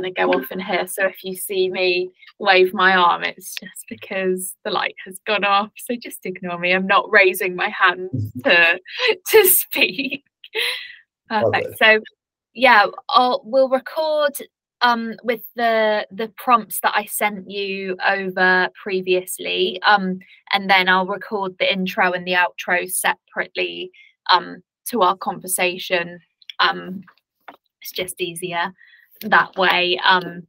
going to go off in here. So if you see me wave my arm, it's just because the light has gone off. So just ignore me. I'm not raising my hand to to speak. Perfect. So yeah, I'll we'll record um with the the prompts that I sent you over previously. Um and then I'll record the intro and the outro separately um to our conversation. Um it's just easier that way. Um,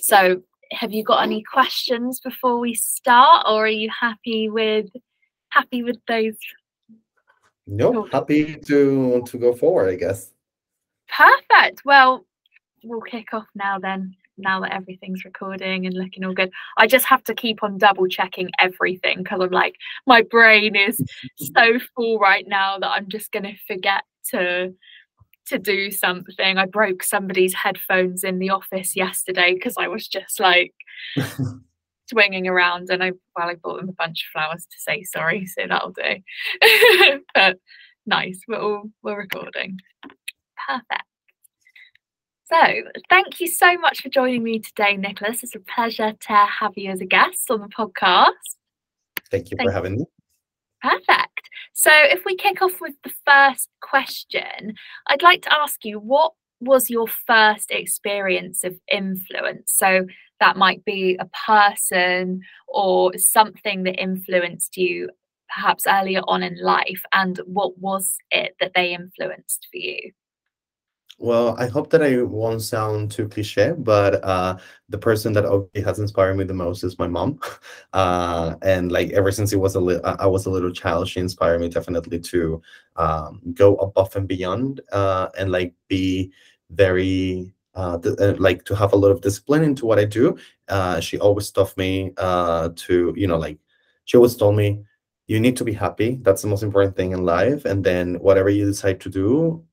so have you got any questions before we start or are you happy with happy with those? No, happy to to go forward, I guess. Perfect. Well, we'll kick off now then. Now that everything's recording and looking all good, I just have to keep on double checking everything because I'm like, my brain is so full right now that I'm just going to forget to to do something. I broke somebody's headphones in the office yesterday because I was just like swinging around and I well I bought them a bunch of flowers to say sorry, so that'll do. but nice, we're all we're recording. Perfect. So, thank you so much for joining me today, Nicholas. It's a pleasure to have you as a guest on the podcast. Thank you thank for having me. Perfect. So, if we kick off with the first question, I'd like to ask you what was your first experience of influence? So, that might be a person or something that influenced you perhaps earlier on in life, and what was it that they influenced for you? Well, I hope that I won't sound too cliche, but uh, the person that has inspired me the most is my mom. Uh, and like ever since it was a li- I was a little child, she inspired me definitely to um, go above and beyond uh, and like be very uh, uh, like to have a lot of discipline into what I do. Uh, she always taught me uh, to, you know, like she always told me, you need to be happy. That's the most important thing in life. And then whatever you decide to do,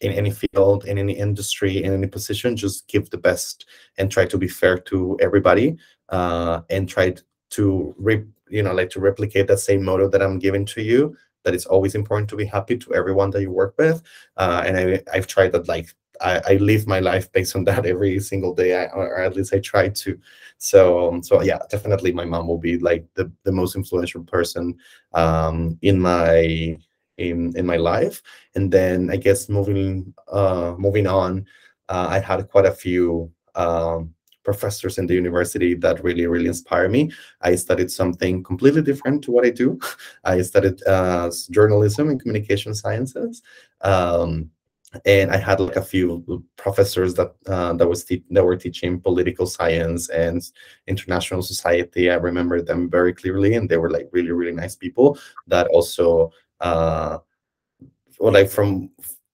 in any field, in any industry, in any position, just give the best and try to be fair to everybody uh, and try to, re- you know, like to replicate that same motto that I'm giving to you. That it's always important to be happy to everyone that you work with, uh, and I, I've tried that. Like I, I, live my life based on that every single day, I, or at least I try to. So, um, so yeah, definitely, my mom will be like the the most influential person um, in my in in my life. And then i guess moving uh moving on uh, i had quite a few um, professors in the university that really really inspired me. I studied something completely different to what i do. I studied uh, journalism and communication sciences um, and I had like a few professors that uh, that was that were teaching political science and international society. I remember them very clearly, and they were like really really nice people that also uh, or like from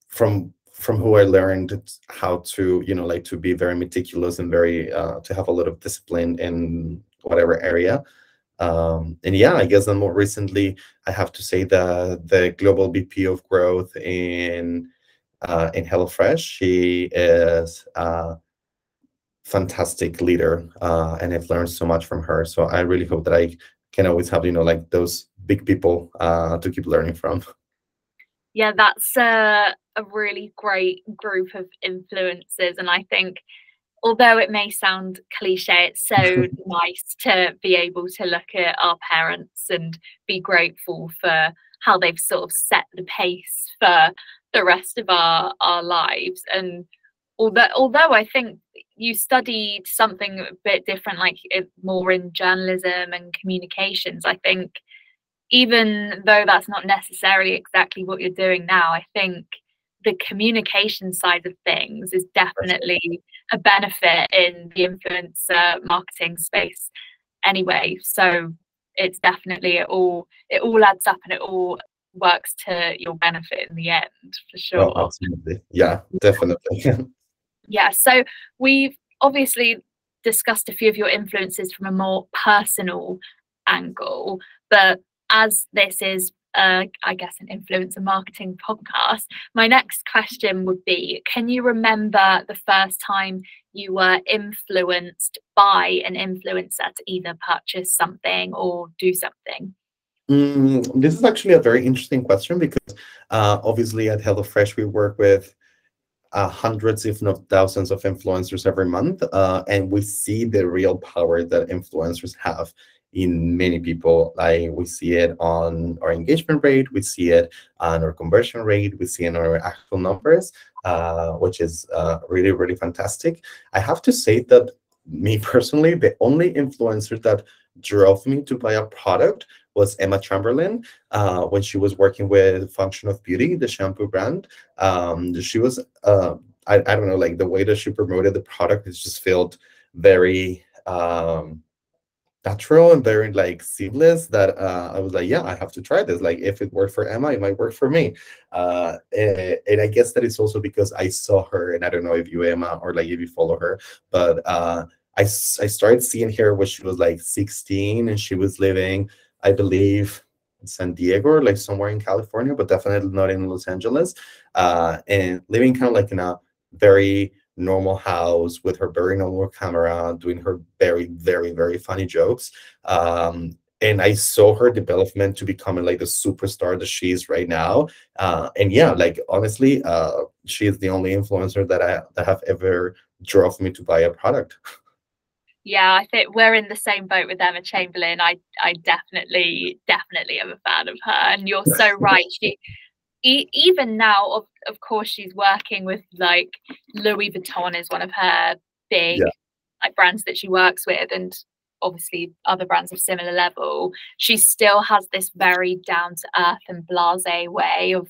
from from who I learned how to you know like to be very meticulous and very uh, to have a lot of discipline in whatever area. Um, and yeah, I guess then more recently, I have to say that the global VP of growth in uh, in HelloFresh, she is a fantastic leader, uh, and I've learned so much from her. So I really hope that I can always have you know like those big people uh, to keep learning from. Yeah, that's a, a really great group of influences, and I think although it may sound cliche, it's so nice to be able to look at our parents and be grateful for how they've sort of set the pace for the rest of our our lives. And although although I think you studied something a bit different, like more in journalism and communications, I think even though that's not necessarily exactly what you're doing now, I think the communication side of things is definitely a benefit in the influencer marketing space anyway. So it's definitely it all it all adds up and it all works to your benefit in the end for oh, sure. Oh, absolutely. Yeah, definitely. yeah. So we've obviously discussed a few of your influences from a more personal angle, but as this is uh, I guess, an influencer marketing podcast. My next question would be Can you remember the first time you were influenced by an influencer to either purchase something or do something? Mm, this is actually a very interesting question because uh, obviously at HelloFresh we work with uh, hundreds, if not thousands, of influencers every month, uh, and we see the real power that influencers have in many people. Like we see it on our engagement rate, we see it on our conversion rate, we see it in our actual numbers, uh, which is uh, really, really fantastic. I have to say that me personally, the only influencer that drove me to buy a product was Emma Chamberlain uh, when she was working with Function of Beauty, the shampoo brand. Um, she was, uh, I, I don't know, like the way that she promoted the product is just felt very um, natural and very like seamless that uh, I was like, yeah, I have to try this. Like if it worked for Emma, it might work for me. Uh, and, and, I guess that is also because I saw her, and I don't know if you Emma or like if you follow her, but uh, I, I started seeing her when she was like 16 and she was living I believe, San Diego like somewhere in California, but definitely not in Los Angeles. Uh, and living kind of like in a very normal house with her very normal camera, doing her very, very, very funny jokes. Um, and I saw her development to becoming like the superstar that she is right now. Uh, and yeah, like honestly, uh, she is the only influencer that I that have ever drove me to buy a product. yeah, I think we're in the same boat with Emma Chamberlain. I I definitely definitely am a fan of her, and you're so right. She e- even now, of course, she's working with like Louis Vuitton is one of her big yeah. like brands that she works with, and obviously other brands of similar level. She still has this very down to earth and blasé way of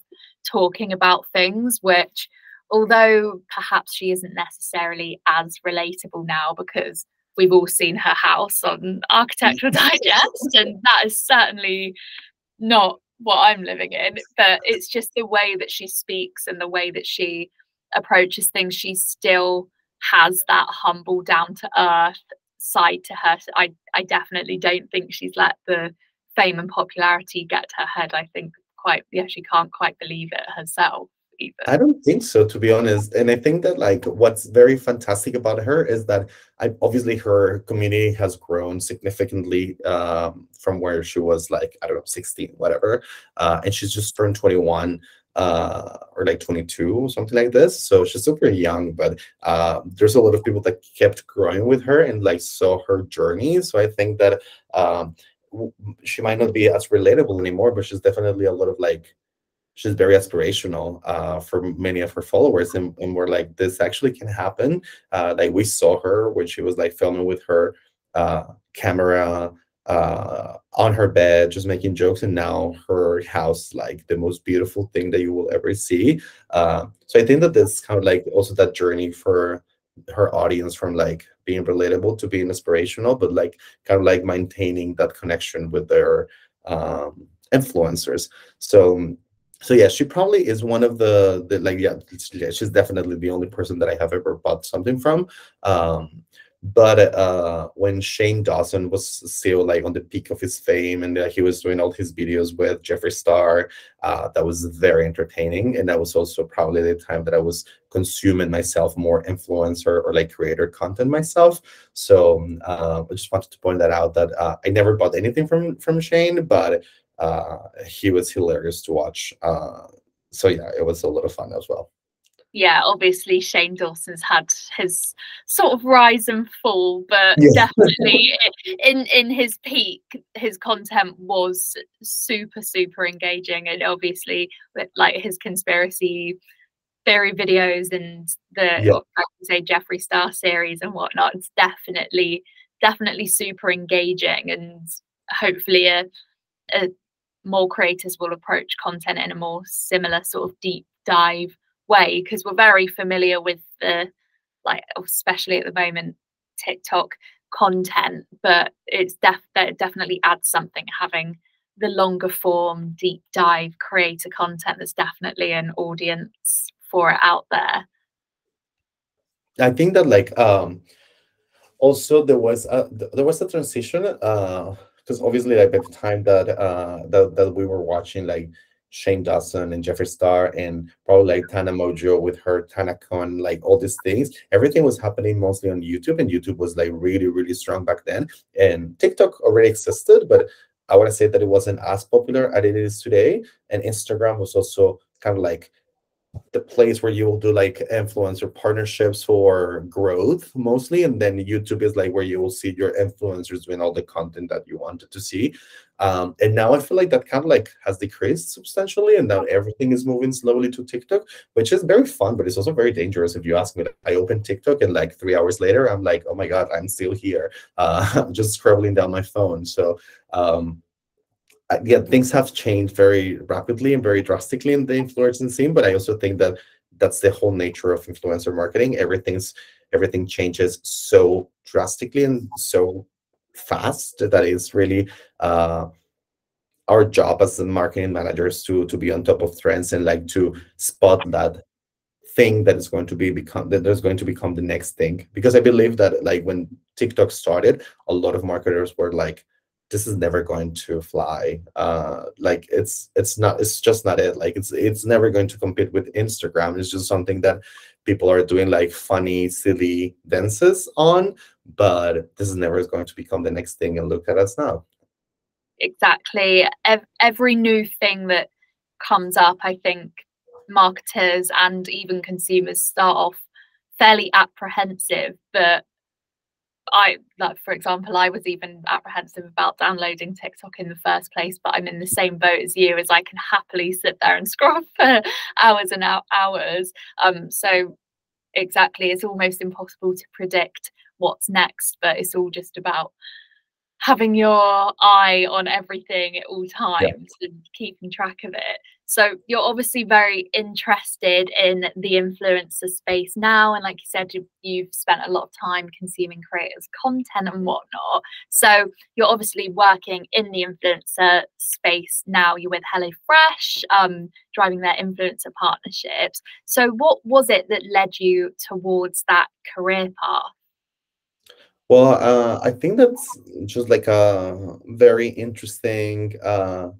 talking about things, which although perhaps she isn't necessarily as relatable now because we've all seen her house on Architectural mm. Digest, and that is certainly not what I'm living in. But it's just the way that she speaks and the way that she approaches things. She still has that humble, down to earth side to her. I I definitely don't think she's let the fame and popularity get to her head. I think quite yeah, she can't quite believe it herself either. I don't think so, to be honest. And I think that like what's very fantastic about her is that I obviously her community has grown significantly um, from where she was like I don't know 16, whatever, uh, and she's just turned 21 uh, or like 22 something like this so she's super young but uh, there's a lot of people that kept growing with her and like saw her journey so i think that um, she might not be as relatable anymore but she's definitely a lot of like she's very aspirational uh, for many of her followers and, and we're like this actually can happen. Uh, like we saw her when she was like filming with her uh, camera uh, on her bed just making jokes and now her house like the most beautiful thing that you will ever see. Uh, so i think that this kind of like also that journey for her audience from like being relatable to being inspirational but like kind of like maintaining that connection with their um, influencers. So so yeah, she probably is one of the, the like yeah, she's definitely the only person that I have ever bought something from. Um, but uh, when Shane Dawson was still like on the peak of his fame and uh, he was doing all his videos with Jeffree Star, uh, that was very entertaining. And that was also probably the time that I was consuming myself more influencer or like creator content myself. So uh, I just wanted to point that out that uh, I never bought anything from from Shane, but uh, he was hilarious to watch. Uh, so yeah, it was a lot of fun as well. Yeah, obviously Shane Dawson's had his sort of rise and fall, but yeah. definitely in in his peak, his content was super super engaging, and obviously with like his conspiracy theory videos and the yeah. say Jeffree Star series and whatnot. It's definitely definitely super engaging and hopefully a, a more creators will approach content in a more similar sort of deep dive way because we're very familiar with the like especially at the moment TikTok content but it's def- it definitely adds something having the longer form deep dive creator content there's definitely an audience for it out there. I think that like um also there was a there was a transition uh because obviously like at the time that uh that, that we were watching like Shane Dawson and Jeffree Star and probably like Tana Mongeau with her Tana TanaCon, like all these things. Everything was happening mostly on YouTube, and YouTube was like really, really strong back then. And TikTok already existed, but I want to say that it wasn't as popular as it is today. And Instagram was also kind of like the place where you will do like influencer partnerships for growth mostly and then youtube is like where you will see your influencers doing all the content that you wanted to see. Um, and now i feel like that kind of like has decreased substantially and now everything is moving slowly to tiktok which is very fun but it's also very dangerous if you ask me. I open tiktok and like three hours later i'm like oh my god i'm still here. Uh, i'm just scrolling down my phone. So um, yeah, things have changed very rapidly and very drastically in the influencer scene. But I also think that that's the whole nature of influencer marketing. Everything's everything changes so drastically and so fast that it's really uh, our job as the marketing managers to to be on top of trends and like to spot that thing that is going to be become that there's going to become the next thing because i believe that like when tiktok started a lot of marketers were like this is never going to fly. Uh like it's it's not it's just not it. Like it's it's never going to compete with instagram. It's just something that people are doing like funny silly dances on but this is never going to become the next thing and look at us now. Exactly. Every new thing that comes up i think marketers and even consumers start off fairly apprehensive but I like for example, I was even apprehensive about downloading TikTok in the first place, but I'm in the same boat as you as I can happily sit there and scroll for hours and hours. Um, so exactly, it's almost impossible to predict what's next, but it's all just about having your eye on everything at all times yeah. and keeping track of it. So you're obviously very interested in the influencer space now. And like you said, you, have spent a lot of time consuming creators' content and whatnot. So you're obviously working in the influencer space now. You're with HelloFresh, um, driving their influencer partnerships. So what was it that led you towards that career path? Well, uh, I think that's just like a very interesting uh,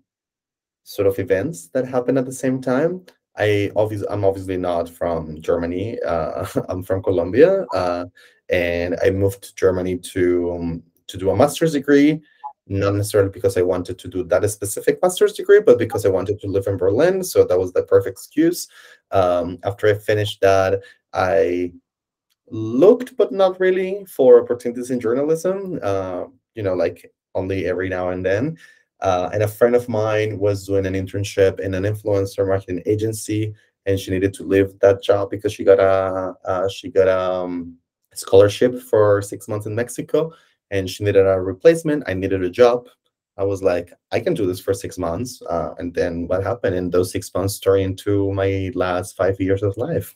sort of events that happen at the same time. I obviously I'm obviously not from Germany. Uh, I'm from Colombia, uh, and I moved to Germany to um, to do a master's degree. Not necessarily because I wanted to do that specific master's degree, but because I wanted to live in Berlin. So that was the perfect excuse. Um, after I finished that, I looked, but not really, for opportunities in journalism. Uh, you know, like only every now and then. Uh, and a friend of mine was doing an internship in an influencer marketing agency, and she needed to leave that job because she got a uh, she got a um, scholarship for six months in Mexico, and she needed a replacement. I needed a job. I was like, I can do this for six months. Uh, and then what happened in those six months turned into my last five years of life.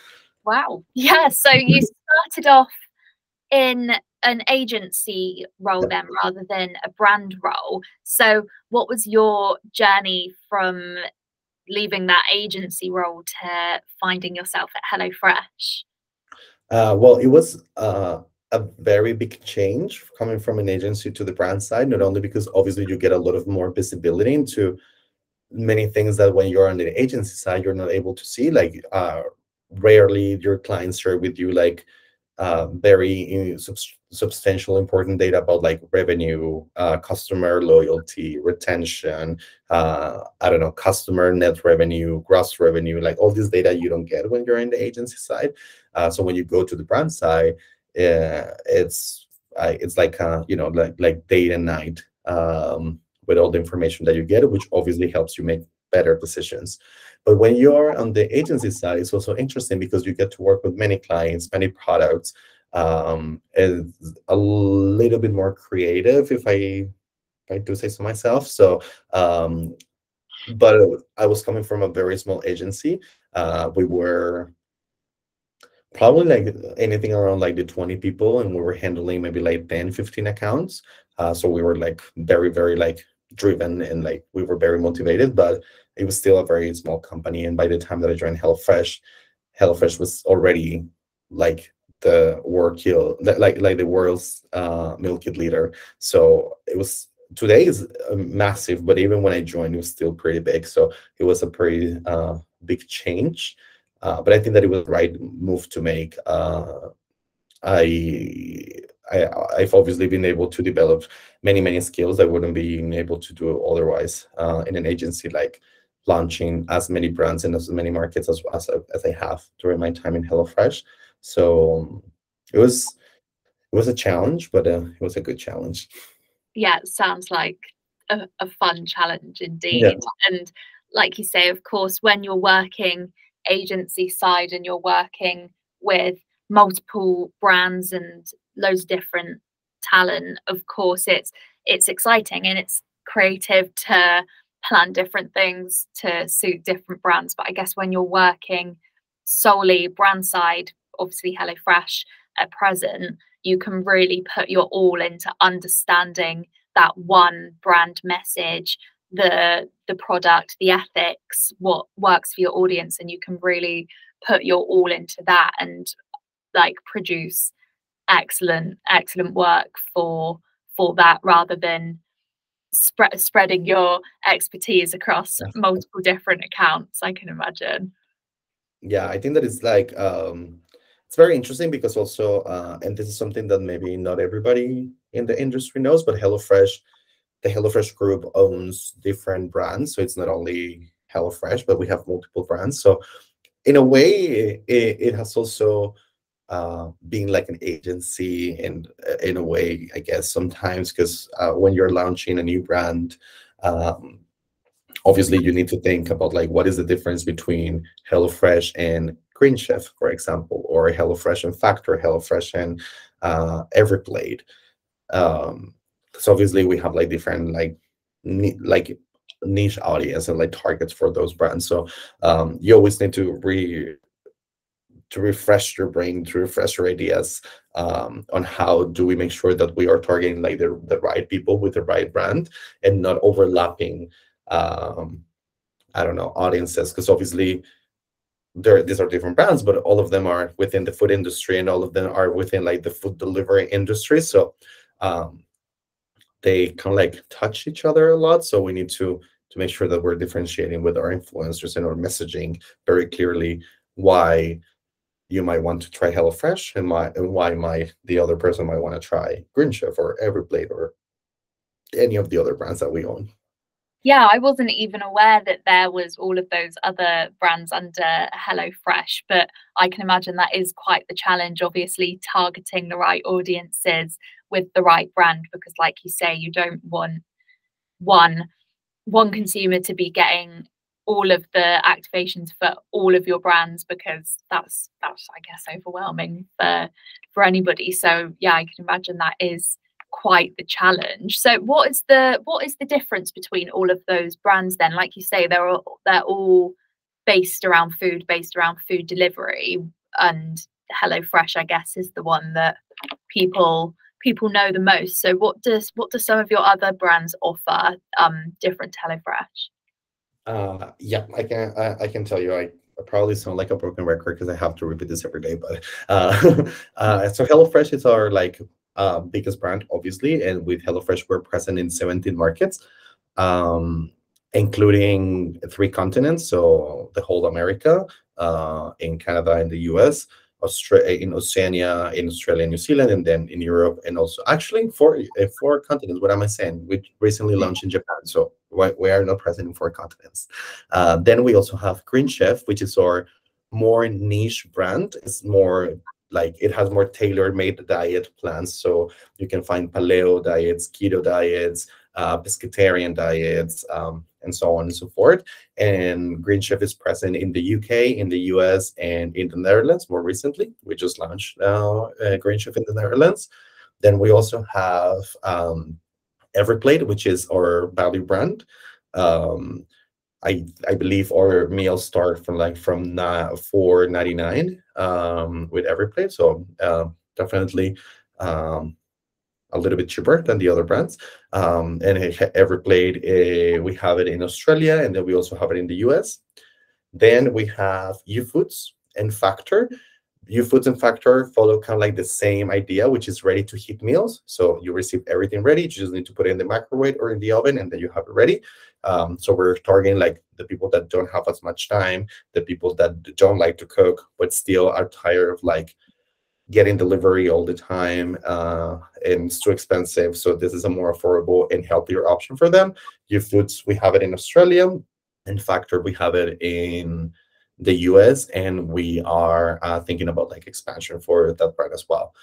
wow. Yeah. So you started off in an agency role then rather than a brand role. So, what was your journey from leaving that agency role to finding yourself at HelloFresh? Uh, well, it was uh, a very big change coming from an agency to the brand side, not only because obviously you get a lot of more visibility into many things that when you're on the agency side, you're not able to see. Like, uh, rarely your clients share with you, like, uh, very sub- substantial important data about like revenue uh, customer loyalty retention uh, i don't know customer net revenue gross revenue like all this data you don't get when you're in the agency side. Uh, so when you go to the brand side uh, it's it's like you know like like day and night um, with all the information that you get which obviously helps you make better decisions but when you're on the agency side, it's also interesting because you get to work with many clients, many products. Um, a little bit more creative, if I if I do say so myself. So, um, but I was coming from a very small agency. Uh, we were probably like anything around like the 20 people and we were handling maybe like 10 15 accounts uh, so we were like very very like driven and like we were very motivated but it was still a very small company. And by the time that I joined HelloFresh, HelloFresh was already like the world kill, like like the world's uh, meal kit leader. So it was today is uh, massive, but even when I joined, it was still pretty big. So it was a pretty uh, big change. Uh, but I think that it was the right move to make. Uh, I, I I've obviously been able to develop many many skills I wouldn't be able to do otherwise uh, in an agency like launching as many brands in as many markets as as, as I have during my time in HelloFresh. So it was it was a challenge, but uh, it was a good challenge. Yeah, it sounds like a, a fun challenge indeed. Yeah. And like you say, of course, when you're working agency side and you're working with multiple brands and loads of different talent, of course, it's it's exciting and it's creative to plan different things to suit different brands. But I guess when you're working solely brand side, obviously HelloFresh at present, you can really put your all into understanding that one brand message, the the product, the ethics, what works for your audience, and you can really put your all into that and like produce excellent excellent work for for that rather than spread spreading your expertise across multiple different accounts i can imagine. Yeah i think that it's like um it's very interesting because also uh and this is something that maybe not everybody in the industry knows but HelloFresh the HelloFresh group owns different brands so it's not only HelloFresh but we have multiple brands. So in a way it, it has also uh, being like an agency uh, in a way, I guess sometimes because uh, when you're launching a new brand, um, obviously you need to think about like what is the difference between HelloFresh and Green Chef, for example, or HelloFresh and Factor, HelloFresh and uh, Everyplate. Um, so obviously we have like different like like niche audience and like targets for those brands. So um, you always need to re to refresh your brain, to refresh your ideas um, on how do we make sure that we are targeting like the, the right people with the right brand and not overlapping, um, I don't know, audiences. Because obviously, there these are different brands, but all of them are within the food industry and all of them are within like the food delivery industry. So um, they kind of like touch each other a lot. So we need to to make sure that we're differentiating with our influencers and our messaging very clearly why you might want to try HelloFresh and and why might the other person might want to try Green Chef or Everyplate or any of the other brands that we own. Yeah, I wasn't even aware that there was all of those other brands under HelloFresh, but I can imagine that is quite the challenge, obviously targeting the right audiences with the right brand, because like you say, you don't want one one consumer to be getting all of the activations for all of your brands because that's that's I guess overwhelming for for anybody. So yeah, I can imagine that is quite the challenge. So what is the what is the difference between all of those brands then? Like you say, they're all, they're all based around food, based around food delivery, and HelloFresh, I guess, is the one that people people know the most. So what does what do some of your other brands offer um different to HelloFresh? Uh, yeah, I can I, I can tell you I probably sound like a broken record because I have to repeat this every day. But uh, uh, so HelloFresh is our like uh, biggest brand, obviously, and with HelloFresh we're present in 17 markets, um, including three continents, so the whole America, uh, in Canada and the US, Australia, in Oceania, in Australia, New Zealand, and then in Europe, and also actually four uh, four continents. What am I saying? We recently launched in Japan, so we are not present in four continents. Uh, then we also have Green Chef, which is our more niche brand. It's more like it has more tailor-made diet plans, so you can find paleo diets, keto diets, uh, pescatarian diets, um, and so on and so forth. And Green Chef is present in the UK, in the US, and in the Netherlands more recently. We just launched now uh, Green Chef in the Netherlands. Then we also have um, Everyplate, which is our value brand. Um, I I believe our meals start from like from four ninety nine um, with Everyplate, so uh, definitely um, a little bit cheaper than the other brands. Um, and Everyplate, uh, we have it in Australia, and then we also have it in the US. Then we have Youfoodz and Factor. Youfoodz and Factor follow kind of like the same idea, which is ready to heat meals. So you receive everything ready. You just need to put it in the microwave or in the oven, and then you have it ready. Um, so we're targeting like the people that don't have as much time, the people that don't like to cook, but still are tired of like getting delivery all the time uh, and it's too expensive. So this is a more affordable and healthier option for them. Youfoodz, we have it in Australia. In Factor, we have it in the US, and we are uh, thinking about like expansion for that brand as well.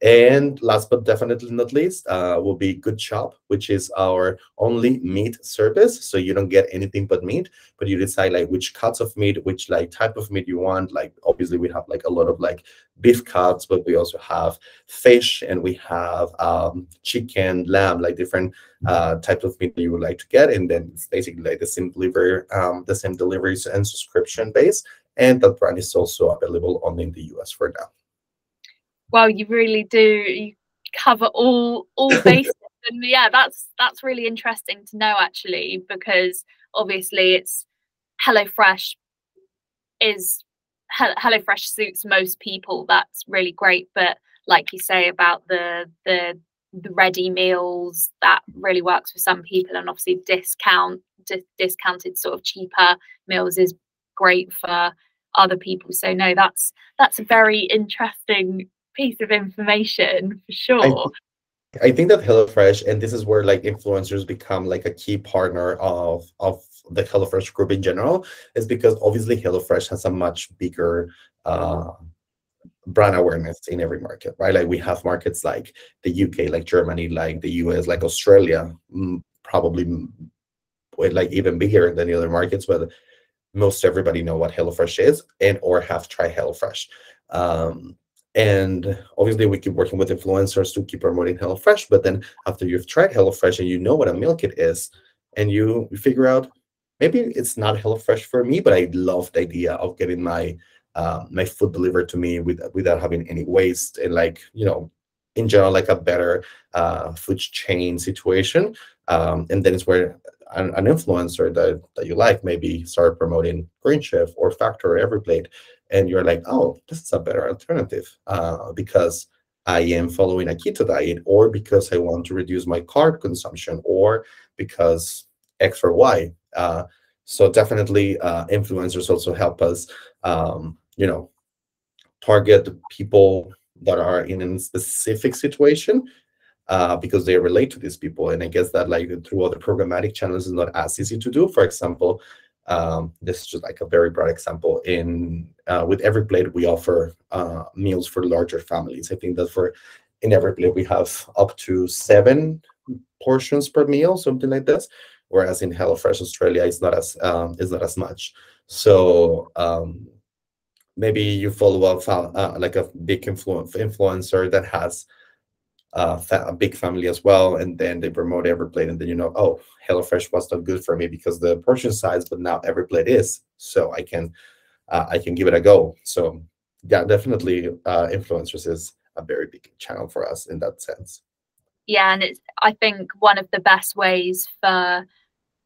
And last but definitely not least, uh, will be Good Chop, which is our only meat service. So you don't get anything but meat, but you decide like which cuts of meat, which like type of meat you want. Like obviously we have like a lot of like beef cuts, but we also have fish and we have um, chicken, lamb, like different uh, types of meat you would like to get. And then it's basically like the same delivery, um, the same deliveries and subscription base. And that brand is also available only in the US for now well you really do you cover all all bases. And yeah that's that's really interesting to know actually because obviously it's HelloFresh is HelloFresh suits most people. That's really great. But like you say about the the the ready meals that really works for some people. And obviously discount di- discounted sort of cheaper meals is great for other people. So no that's that's a very interesting piece of information for sure. I, I think that HelloFresh, and this is where like influencers become like a key partner of of the HelloFresh group in general, is because obviously HelloFresh has a much bigger uh, brand awareness in every market, right? Like we have markets like the UK, like Germany, like the US, like Australia, probably like even bigger than the other markets, but most everybody know what HelloFresh is and or have tried HelloFresh. Um, and obviously, we keep working with influencers to keep promoting HelloFresh. But then after you've tried HelloFresh and you know what a meal kit is, and you figure out maybe it's not HelloFresh for me, but I love the idea of getting my uh, my food delivered to me with, without having any waste and like you know in general like a better uh, food chain situation. Um, and then it's where an, an, influencer that, that you like maybe start promoting Green Chef or Factor or EveryPlate and you're like, oh, this is a better alternative uh, because I am following a keto diet, or because I want to reduce my carb consumption, or because X or Y. Uh, so definitely, uh, influencers also help us, um, you know, target people that are in a specific situation uh, because they relate to these people. And I guess that like through other programmatic channels is not as easy to do. For example, um, this is just like a very broad example. In uh, with EveryPlate, we offer uh, meals for larger families. I think that for in EveryPlate we have up to seven portions per meal, something like this. Whereas in HelloFresh Australia, it's not as um, it's not as much. So um, maybe you follow up uh, like a big influ- influencer that has uh, a big family as well, and then they promote EveryPlate, and then you know, oh, HelloFresh was not good for me because the portion size, but now EveryPlate is, so I can uh, I can give it a go. So yeah, definitely, uh, influencers is a very big channel for us in that sense. Yeah, and it's I think one of the best ways for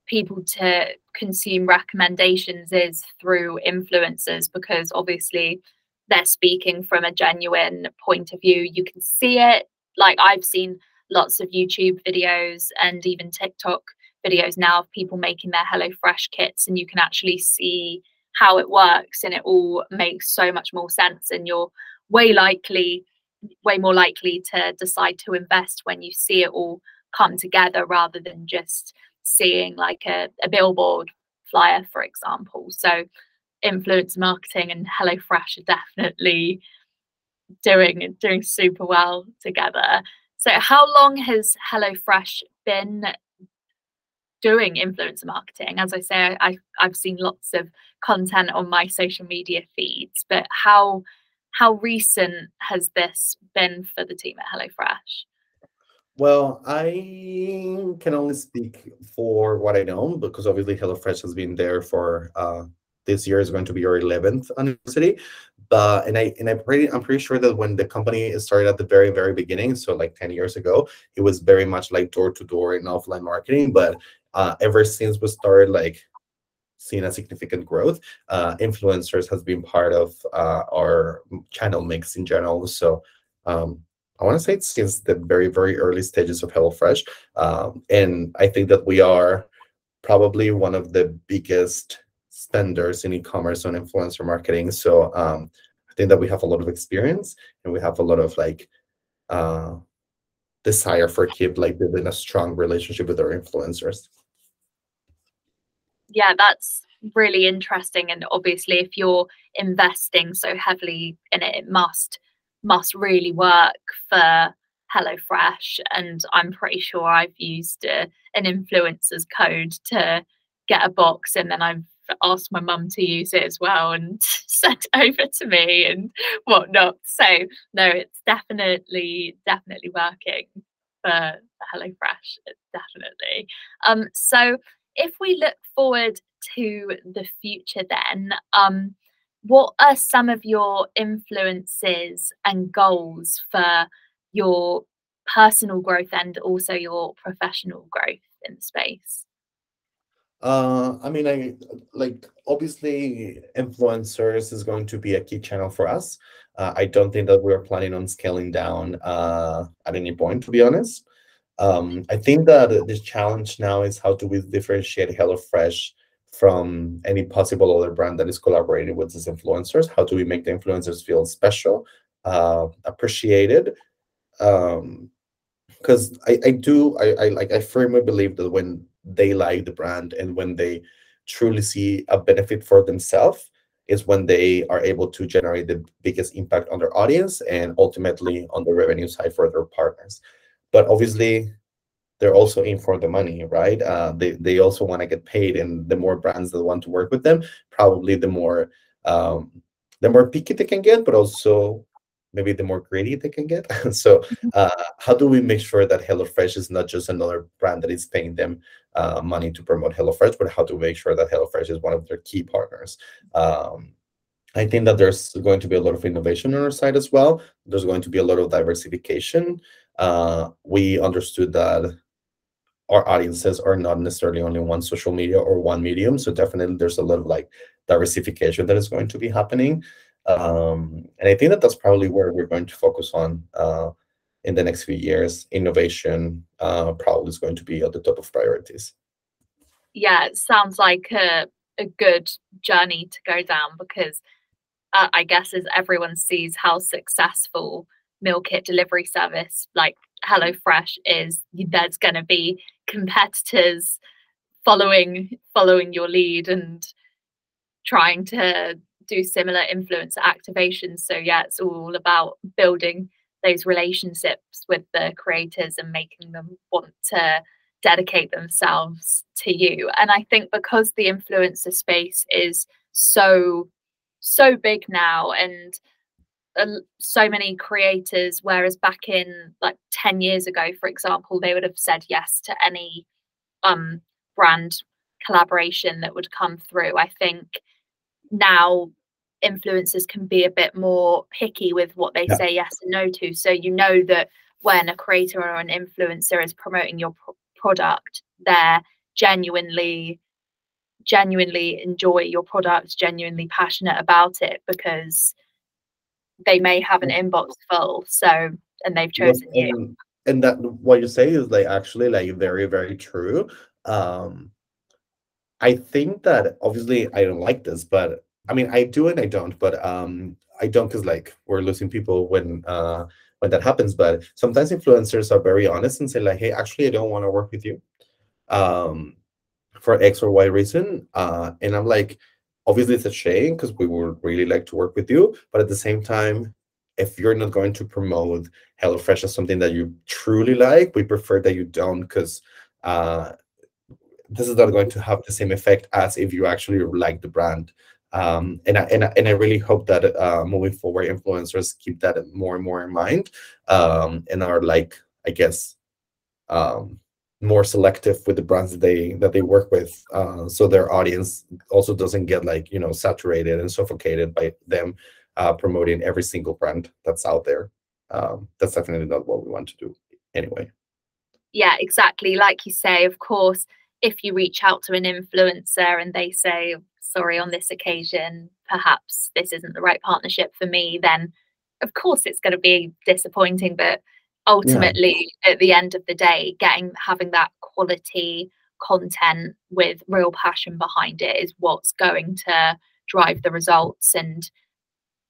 people to consume recommendations is through influencers because obviously they're speaking from a genuine point of view. You can see it like I've seen lots of YouTube videos and even TikTok videos now of people making their HelloFresh kits, and you can actually see how it works, and it all makes so much more sense. And you're way likely, way more likely to decide to invest when you see it all come together rather than just seeing like a, a billboard flyer, for example. So, influence marketing and HelloFresh are definitely doing doing super well together. So, how long has HelloFresh been doing influencer marketing? As I say, I, I've seen lots of content on my social media feeds, but how how recent has this been for the team at HelloFresh? Well, I can only speak for what I know because obviously HelloFresh has been there for uh, this year is going to be our 11th anniversary but and I and I pretty I'm pretty sure that when the company started at the very very beginning, so like 10 years ago, it was very much like door to door and offline marketing. But uh, ever since we started like seeing a significant growth, uh, influencers has been part of uh, our channel mix in general. So um, I want to say it's since the very very early stages of HelloFresh, um, and I think that we are probably one of the biggest spenders in e-commerce on influencer marketing. So um, I think that we have a lot of experience and we have a lot of like uh, desire for keep like building a strong relationship with our influencers. yeah, that's really interesting. And obviously, if you're investing so heavily in it, it must must really work for HelloFresh. And I'm pretty sure I've used uh, an influencer's code to get a box, and then I've asked my mum to use it as well and sent over to me and whatnot. So no, it's definitely definitely working for, for HelloFresh. Definitely. Um, so if we look forward to the future, then um, what are some of your influences and goals for your personal growth and also your professional growth in the space? Uh, I mean, I like obviously influencers is going to be a key channel for us. Uh, I don't think that we're planning on scaling down uh, at any point, to be honest. Um, I think that the challenge now is how do we differentiate HelloFresh from any possible other brand that is collaborating with these influencers? How do we make the influencers feel special, uh, appreciated? Um, because I, I do I, I like I firmly believe that when they like the brand and when they truly see a benefit for themselves is when they are able to generate the biggest impact on their audience and ultimately on the revenue side for their partners. But obviously they're also in for the money right? Uh, they, they also want to get paid and the more brands that want to work with them probably the more um, the more picky they can get but also maybe the more greedy they can get. so mm-hmm. uh, how do we make sure that HelloFresh is not just another brand that is paying them uh, money to promote HelloFresh, but how to make sure that HelloFresh is one of their key partners? Um, I think that there's going to be a lot of innovation on our side as well. There's going to be a lot of diversification. Uh, we understood that our audiences are not necessarily only one social media or one medium. So definitely there's a lot of like diversification that is going to be happening. Um, and I think that that's probably where we're going to focus on uh, in the next few years. Innovation uh, probably is going to be at the top of priorities. Yeah, it sounds like a, a good journey to go down because uh, I guess as everyone sees how successful meal kit delivery service like HelloFresh is, there's going to be competitors following following your lead and trying to do similar influencer activations. So yeah, it's all about building those relationships with the creators and making them want to dedicate themselves to you. And I think because the influencer space is so so big now and so many creators whereas back in like 10 years ago for example they would have said yes to any um brand collaboration that would come through i think now influencers can be a bit more picky with what they yeah. say yes and no to. So you know that when a creator or an influencer is promoting your pro- product, they're genuinely genuinely enjoy your product, genuinely passionate about it because they may have an inbox full. So and they've chosen and, you. And that what you say is like actually like very, very true. Um I think that obviously I don't like this, but I mean, I do and I don't, but um, I don't because like we're losing people when uh, when that happens. But sometimes influencers are very honest and say like, "Hey, actually, I don't want to work with you um, for X or Y reason," uh, and I'm like, obviously it's a shame because we would really like to work with you, but at the same time, if you're not going to promote HelloFresh as something that you truly like, we prefer that you don't because uh, this is not going to have the same effect as if you actually like the brand. Um, and, I, and, I, and I really hope that uh, moving forward, influencers keep that more and more in mind um, and are like, I guess, um, more selective with the brands that they that they work with, uh, so their audience also doesn't get like you know saturated and suffocated by them uh, promoting every single brand that's out there. Um, that's definitely not what we want to do anyway. Yeah, exactly. Like you say, of course, if you reach out to an influencer and they say, sorry, on this occasion, perhaps this isn't the right partnership for me, then of course it's going to be disappointing. But ultimately, yeah. at the end of the day, getting having that quality content with real passion behind it is what's going to drive the results and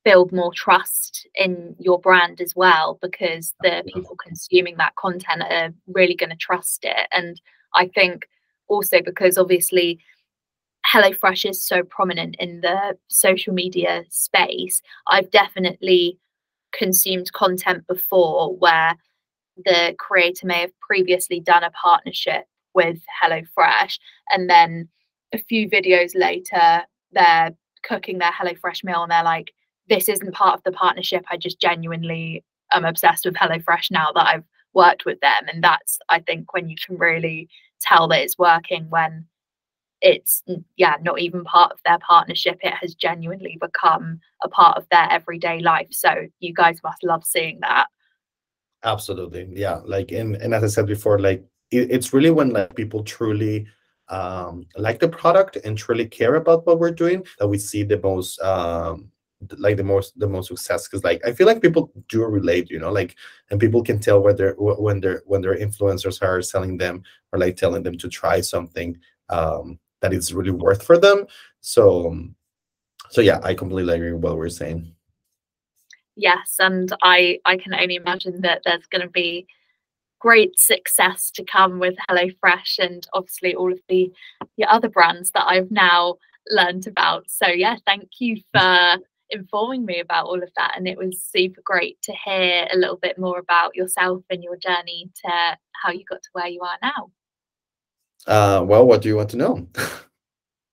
build more trust in your brand as well because the people consuming that content are really going to trust it and i think also because obviously HelloFresh is so prominent in the social media space, I've definitely consumed content before where the creator may have previously done a partnership with HelloFresh and then a few videos later they're cooking their HelloFresh meal and they're like, this isn't part of the partnership. I just genuinely am obsessed with HelloFresh now that I've worked with them. And that's, I think, when you can really tell that it's working when it's yeah not even part of their partnership it has genuinely become a part of their everyday life so you guys must love seeing that. Absolutely yeah like and, and as i said before like it, it's really when like people truly um, like the product and truly care about what we're doing that we see the most um, like the most the most success because like i feel like people do relate you know like and people can tell whether when they're when their influencers are selling them or like telling them to try something um that it's really worth for them so um, so yeah i completely agree with what we're saying yes and i i can only imagine that there's going to be great success to come with HelloFresh and obviously all of the, the other brands that I've now learned about. So yeah, thank you for informing me about all of that. And it was super great to hear a little bit more about yourself and your journey to how you got to where you are now. Uh, well, what do you want to know?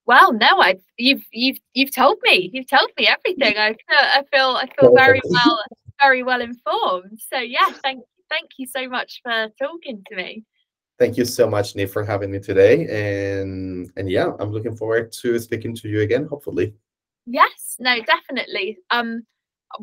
well, no, I you've you've you've told me. You've told me everything. I feel I feel I feel very well very well informed. So yeah, thank thank you so much for talking to me. Thank you so much, Nate, for having me today. And and yeah, I'm looking forward to speaking to you again, hopefully. Yes, no, definitely. Um,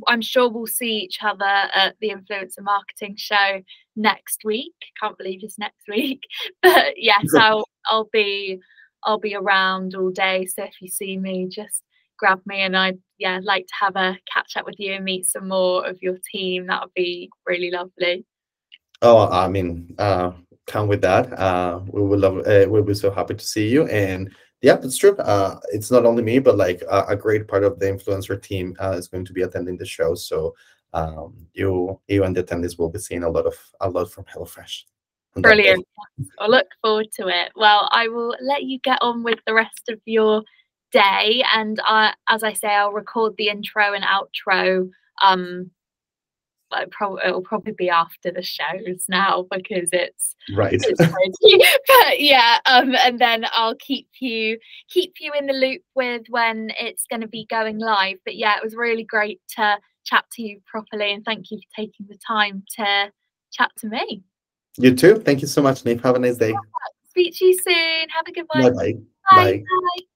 I'm sure we'll see each other at the influencer marketing show next week. Can't believe it's next week, but yes, I'll I'll be I'll be around all day. So if you see me, just grab me, and I'd yeah like to have a catch up with you and meet some more of your team. That would be really lovely. Oh, I mean, uh, come with that. Uh, we will love. Uh, we'll be so happy to see you. And yeah, it's true. Uh, it's not only me, but like uh, a great part of the influencer team uh, is going to be attending the show. So um, you, you and the attendees will be seeing a lot of a lot from HelloFresh. Brilliant. I look forward to it. Well, I will let you get on with the rest of your day, and uh, as I say, I'll record the intro and outro um, like pro- it'll probably be after the shows now because it's right. it's but yeah um and then i'll keep you keep you in the loop with when it's going to be going live. But yeah it was really great to chat to you properly and thank you for taking the time to chat to me. You too. Thank you so much Neve. have a nice day. Speak to you soon. Have a good one. Bye bye, bye. bye.